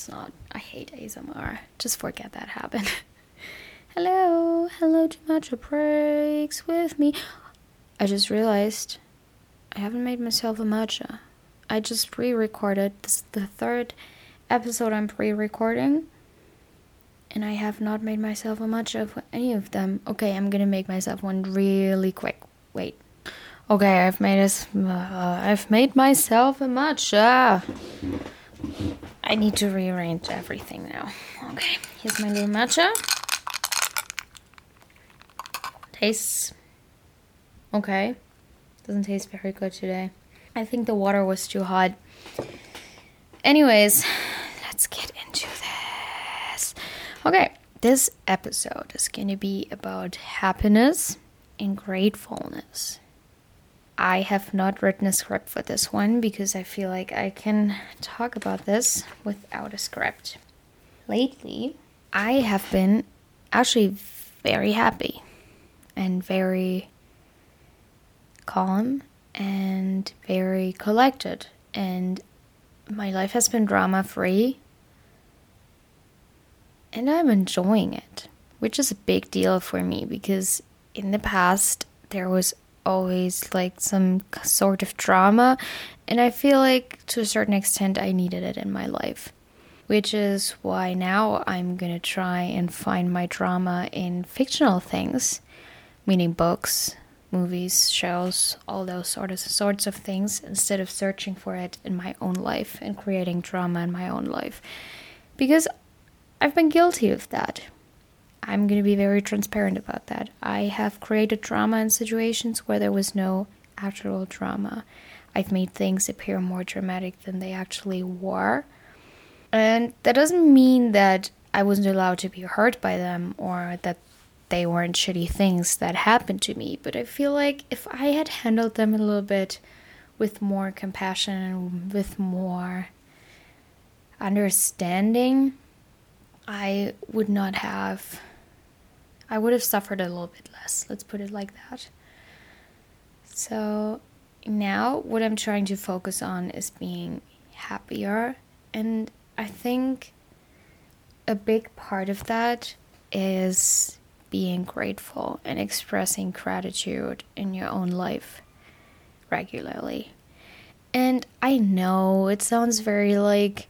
It's not. I hate ASMR. Just forget that happened. hello, hello to Matcha Breaks with me. I just realized I haven't made myself a matcha. I just pre recorded. This is the third episode I'm pre recording. And I have not made myself a matcha for any of them. Okay, I'm gonna make myself one really quick. Wait. Okay, I've made this. Uh, I've made myself a matcha. I need to rearrange everything now. Okay, here's my little matcha. Tastes okay. Doesn't taste very good today. I think the water was too hot. Anyways, let's get into this. Okay, this episode is going to be about happiness and gratefulness. I have not written a script for this one because I feel like I can talk about this without a script. Lately, I have been actually very happy and very calm and very collected, and my life has been drama free, and I'm enjoying it, which is a big deal for me because in the past there was always like some sort of drama, and I feel like to a certain extent I needed it in my life. Which is why now I'm gonna try and find my drama in fictional things, meaning books, movies, shows, all those sort of sorts of things, instead of searching for it in my own life and creating drama in my own life. Because I've been guilty of that. I'm going to be very transparent about that. I have created drama in situations where there was no actual drama. I've made things appear more dramatic than they actually were. And that doesn't mean that I wasn't allowed to be hurt by them or that they weren't shitty things that happened to me. But I feel like if I had handled them a little bit with more compassion and with more understanding, I would not have I would have suffered a little bit less. Let's put it like that. So now what I'm trying to focus on is being happier. And I think a big part of that is being grateful and expressing gratitude in your own life regularly. And I know it sounds very like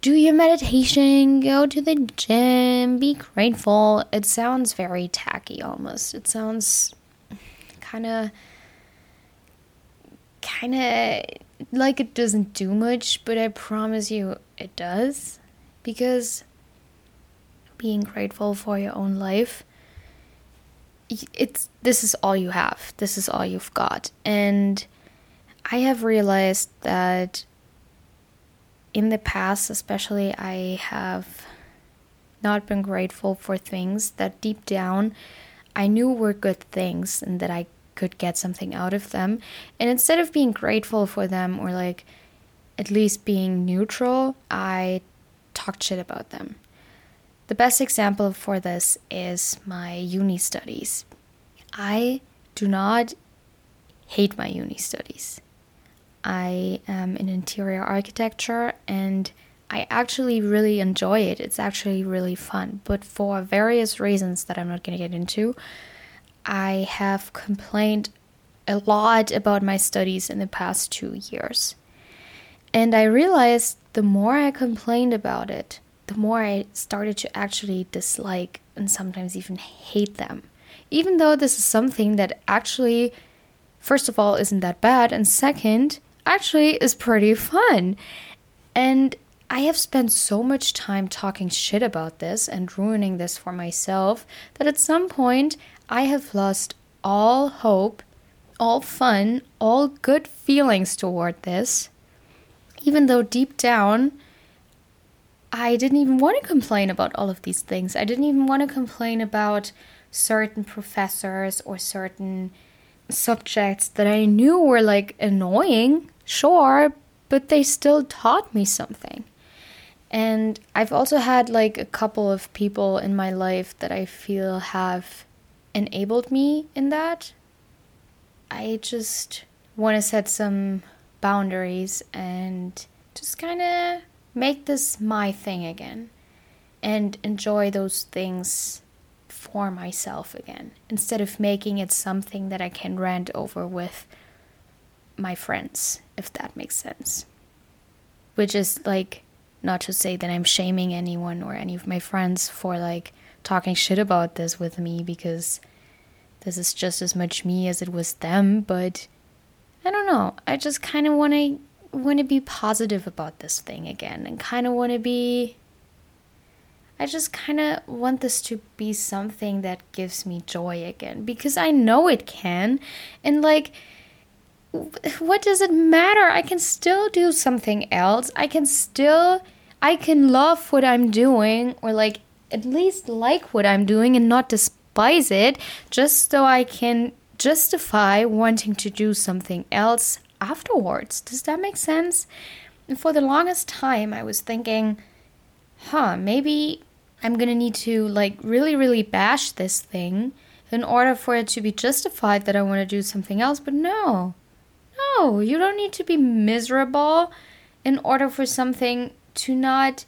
do your meditation, go to the gym, be grateful. It sounds very tacky almost. It sounds kind of kind of like it doesn't do much, but I promise you it does because being grateful for your own life it's this is all you have. This is all you've got. And I have realized that in the past, especially, I have not been grateful for things that deep down I knew were good things and that I could get something out of them. And instead of being grateful for them or like at least being neutral, I talked shit about them. The best example for this is my uni studies. I do not hate my uni studies. I am in interior architecture and I actually really enjoy it. It's actually really fun. But for various reasons that I'm not going to get into, I have complained a lot about my studies in the past two years. And I realized the more I complained about it, the more I started to actually dislike and sometimes even hate them. Even though this is something that actually, first of all, isn't that bad, and second, actually is pretty fun. And I have spent so much time talking shit about this and ruining this for myself that at some point I have lost all hope, all fun, all good feelings toward this. Even though deep down, I didn't even want to complain about all of these things. I didn't even want to complain about certain professors or certain subjects that I knew were like annoying sure, but they still taught me something. And I've also had like a couple of people in my life that I feel have enabled me in that. I just want to set some boundaries and just kind of make this my thing again and enjoy those things for myself again instead of making it something that I can rant over with my friends, if that makes sense. Which is like not to say that I'm shaming anyone or any of my friends for like talking shit about this with me because this is just as much me as it was them, but I don't know. I just kind of want to want to be positive about this thing again and kind of want to be I just kind of want this to be something that gives me joy again because I know it can. And like, what does it matter? I can still do something else. I can still, I can love what I'm doing or like at least like what I'm doing and not despise it just so I can justify wanting to do something else afterwards. Does that make sense? And for the longest time, I was thinking, huh, maybe I'm gonna need to like really, really bash this thing in order for it to be justified that I want to do something else. But no, no, you don't need to be miserable in order for something to not.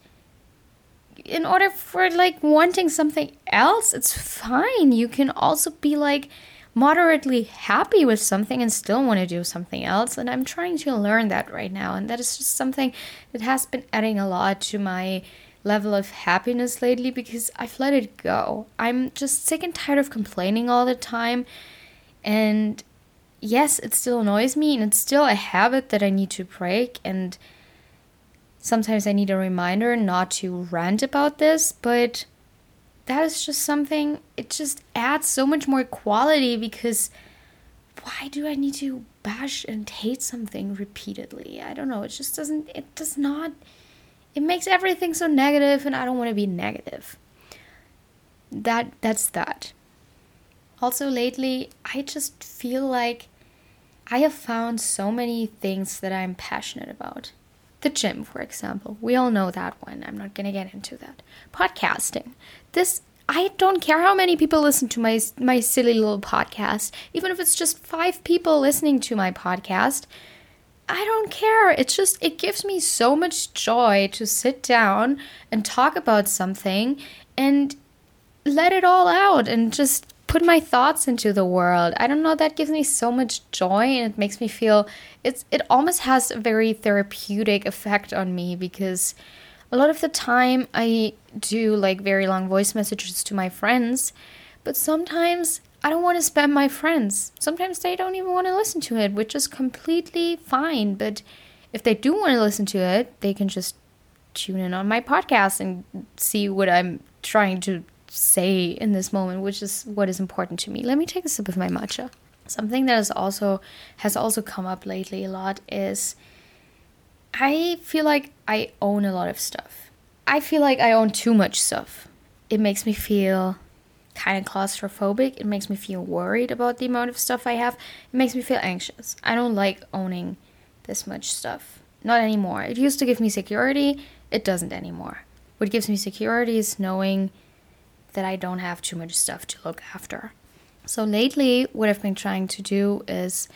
In order for like wanting something else, it's fine. You can also be like moderately happy with something and still want to do something else. And I'm trying to learn that right now. And that is just something that has been adding a lot to my level of happiness lately because I've let it go. I'm just sick and tired of complaining all the time. And yes, it still annoys me and it's still a habit that I need to break. And sometimes I need a reminder not to rant about this, but that is just something, it just adds so much more quality because why do I need to bash and hate something repeatedly? I don't know. It just doesn't, it does not it makes everything so negative and I don't want to be negative. That that's that. Also lately, I just feel like I have found so many things that I'm passionate about. The gym, for example. We all know that one. I'm not going to get into that. Podcasting. This I don't care how many people listen to my my silly little podcast. Even if it's just 5 people listening to my podcast, I don't care. It's just, it gives me so much joy to sit down and talk about something and let it all out and just put my thoughts into the world. I don't know, that gives me so much joy and it makes me feel it's it almost has a very therapeutic effect on me because a lot of the time I do like very long voice messages to my friends, but sometimes I don't want to spam my friends. Sometimes they don't even want to listen to it, which is completely fine. But if they do want to listen to it, they can just tune in on my podcast and see what I'm trying to say in this moment, which is what is important to me. Let me take a sip of my matcha. Something that is also has also come up lately a lot is I feel like I own a lot of stuff. I feel like I own too much stuff. It makes me feel kind of claustrophobic. It makes me feel worried about the amount of stuff I have. It makes me feel anxious. I don't like owning this much stuff. Not anymore. It used to give me security, it doesn't anymore. What gives me security is knowing that I don't have too much stuff to look after. So lately, what I've been trying to do is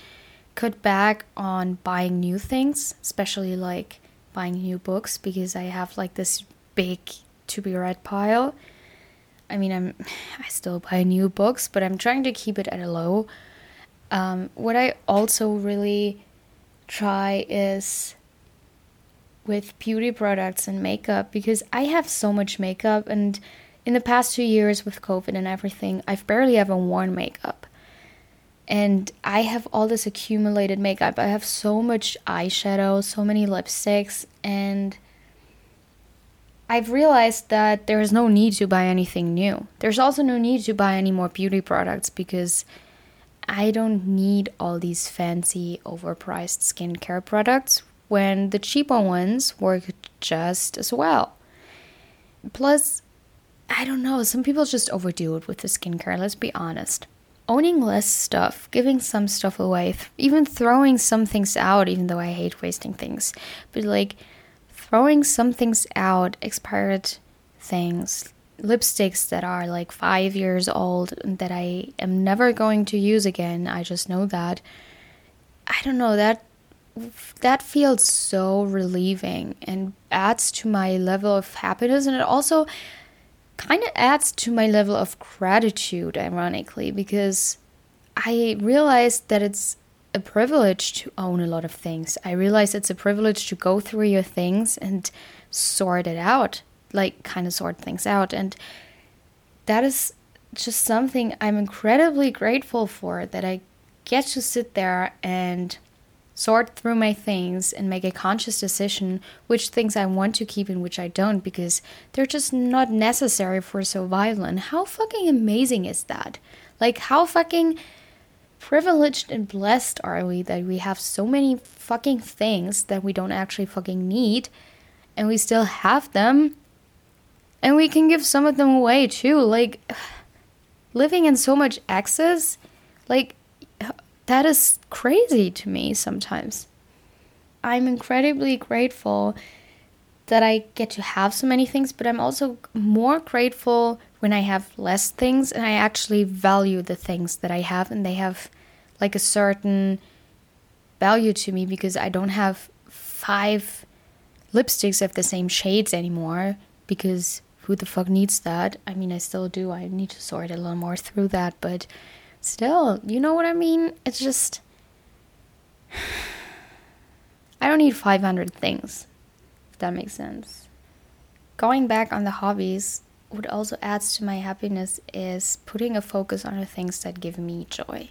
cut back on buying new things, especially like buying new books because I have like this big to be read pile I mean, I'm I still buy new books, but I'm trying to keep it at a low. Um, what I also really try is with beauty products and makeup because I have so much makeup, and in the past two years with COVID and everything, I've barely ever worn makeup. And I have all this accumulated makeup. I have so much eyeshadow, so many lipsticks, and I've realized that there is no need to buy anything new. There's also no need to buy any more beauty products because I don't need all these fancy, overpriced skincare products when the cheaper ones work just as well. Plus, I don't know, some people just overdo it with the skincare, let's be honest. Owning less stuff, giving some stuff away, th- even throwing some things out, even though I hate wasting things. But like, throwing some things out, expired things, lipsticks that are like five years old that I am never going to use again. I just know that. I don't know, that that feels so relieving and adds to my level of happiness and it also kind of adds to my level of gratitude ironically because i realized that it's a privilege to own a lot of things. I realize it's a privilege to go through your things and sort it out like kind of sort things out. And that is just something i'm incredibly grateful for that i get to sit there and sort through my things and make a conscious decision which things I want to keep and which I don't because they're just not necessary for survival. And how fucking amazing is that? Like, how fucking privileged and blessed are we that we have so many fucking things that we don't actually fucking need and we still have them and we can give some of them away too. Like, living in so much excess, like, that is crazy to me sometimes. I'm incredibly grateful that I get to have so many things, but I'm also more grateful when I have less things and I actually value the things that I have and they have like a certain value to me because I don't have five lipsticks of the same shades anymore because who the fuck needs that? I mean, I still do. I need to sort a little more through that, but still, you know what I mean? It's just. I don't need 500 things, if that makes sense. Going back on the hobbies, what also adds to my happiness is putting a focus on the things that give me joy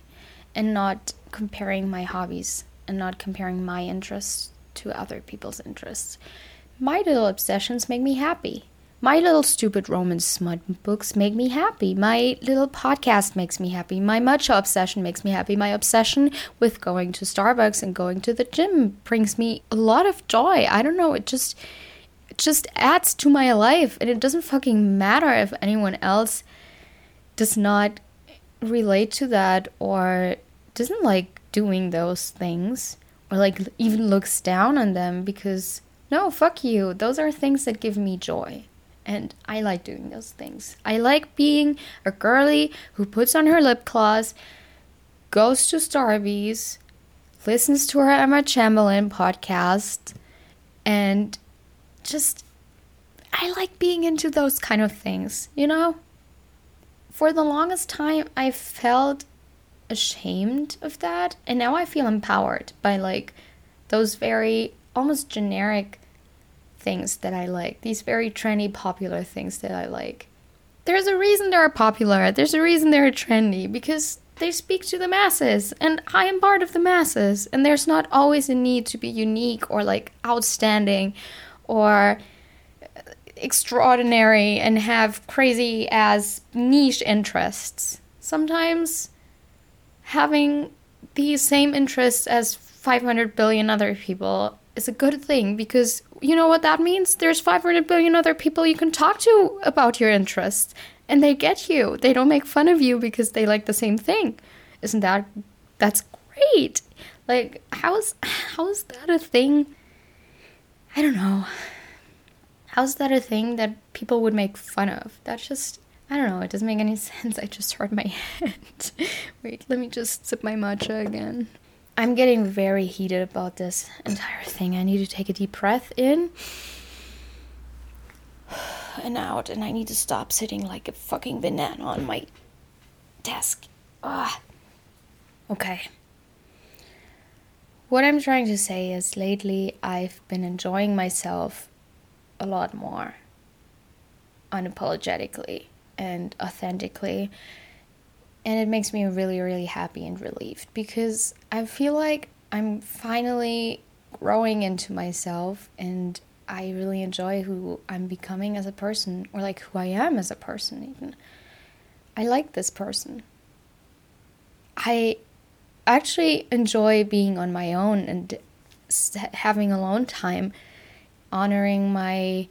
and not comparing my hobbies and not comparing my interests to other people's interests. My little obsessions make me happy. My little stupid Roman smut books make me happy. My little podcast makes me happy. My matcha obsession makes me happy. My obsession with going to Starbucks and going to the gym brings me a lot of joy. I don't know, it just it just adds to my life and it doesn't fucking matter if anyone else does not relate to that or doesn't like doing those things or like even looks down on them because no, fuck you. Those are things that give me joy. And I like doing those things. I like being a girly who puts on her lip gloss, goes to Starbucks, listens to her Emma Chamberlain podcast, and just I like being into those kind of things, you know? For the longest time I felt ashamed of that, and now I feel empowered by like those very almost generic things that I like, these very trendy, popular things that I like. There's a reason they're popular, there's a reason they're trendy, because they speak to the masses, and I am part of the masses, and there's not always a need to be unique or like outstanding or extraordinary and have crazy as niche interests. Sometimes having the same interests as 500 billion other people is a good thing because you know what that means? There's 500 billion other people you can talk to about your interests and they get you. They don't make fun of you because they like the same thing. Isn't that that's great? Like how's how's that a thing? I don't know. How's that a thing that people would make fun of? That's just I don't know, it doesn't make any sense. I just hurt my head. Wait, let me just sip my matcha again. I'm getting very heated about this entire thing. I need to take a deep breath in and out, and I need to stop sitting like a fucking banana on my desk. Ah. Okay. What I'm trying to say is lately I've been enjoying myself a lot more unapologetically and authentically and it makes me really really happy and relieved because i feel like i'm finally growing into myself and i really enjoy who i'm becoming as a person or like who i am as a person even. I like this person. I actually enjoy being on my own and having alone time honoring my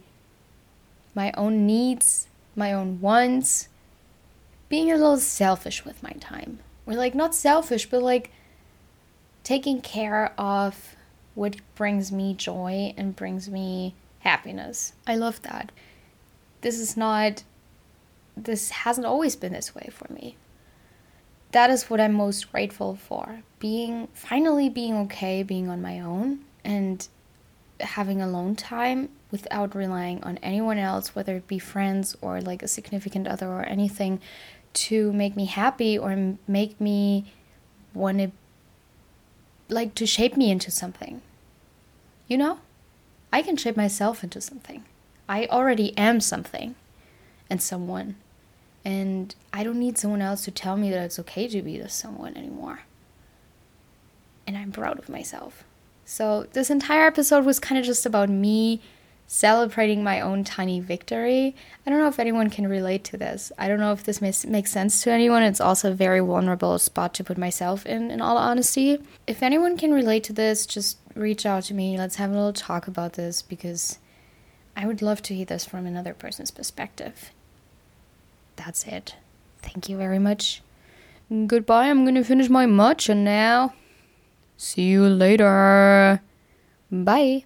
my own needs my own wants being a little selfish with my time. Or like not selfish, but like taking care of what brings me joy and brings me happiness. I love that. This is not this hasn't always been this way for me. that is what I'm most grateful for. Being finally being okay, being on my own and having alone time without relying on anyone else, whether it be friends or like a significant other or anything, to make me happy or make me want to, like, to shape me into something. You know? I can shape myself into something. I already am something and someone. And I don't need someone else to tell me that it's okay to be this someone anymore. And I'm proud of myself. So, this entire episode was kind of just about me celebrating my own tiny victory. I don't know if anyone can relate to this. I don't know if this makes, sense to anyone. It's also a very vulnerable spot to put myself in, in all honesty. If anyone can relate to this, just reach out to me. Let's have a little talk about this because I would love to hear this from another person's perspective. That's it. Thank you very much. Goodbye. I'm going to finish my matcha now. See you later. Bye.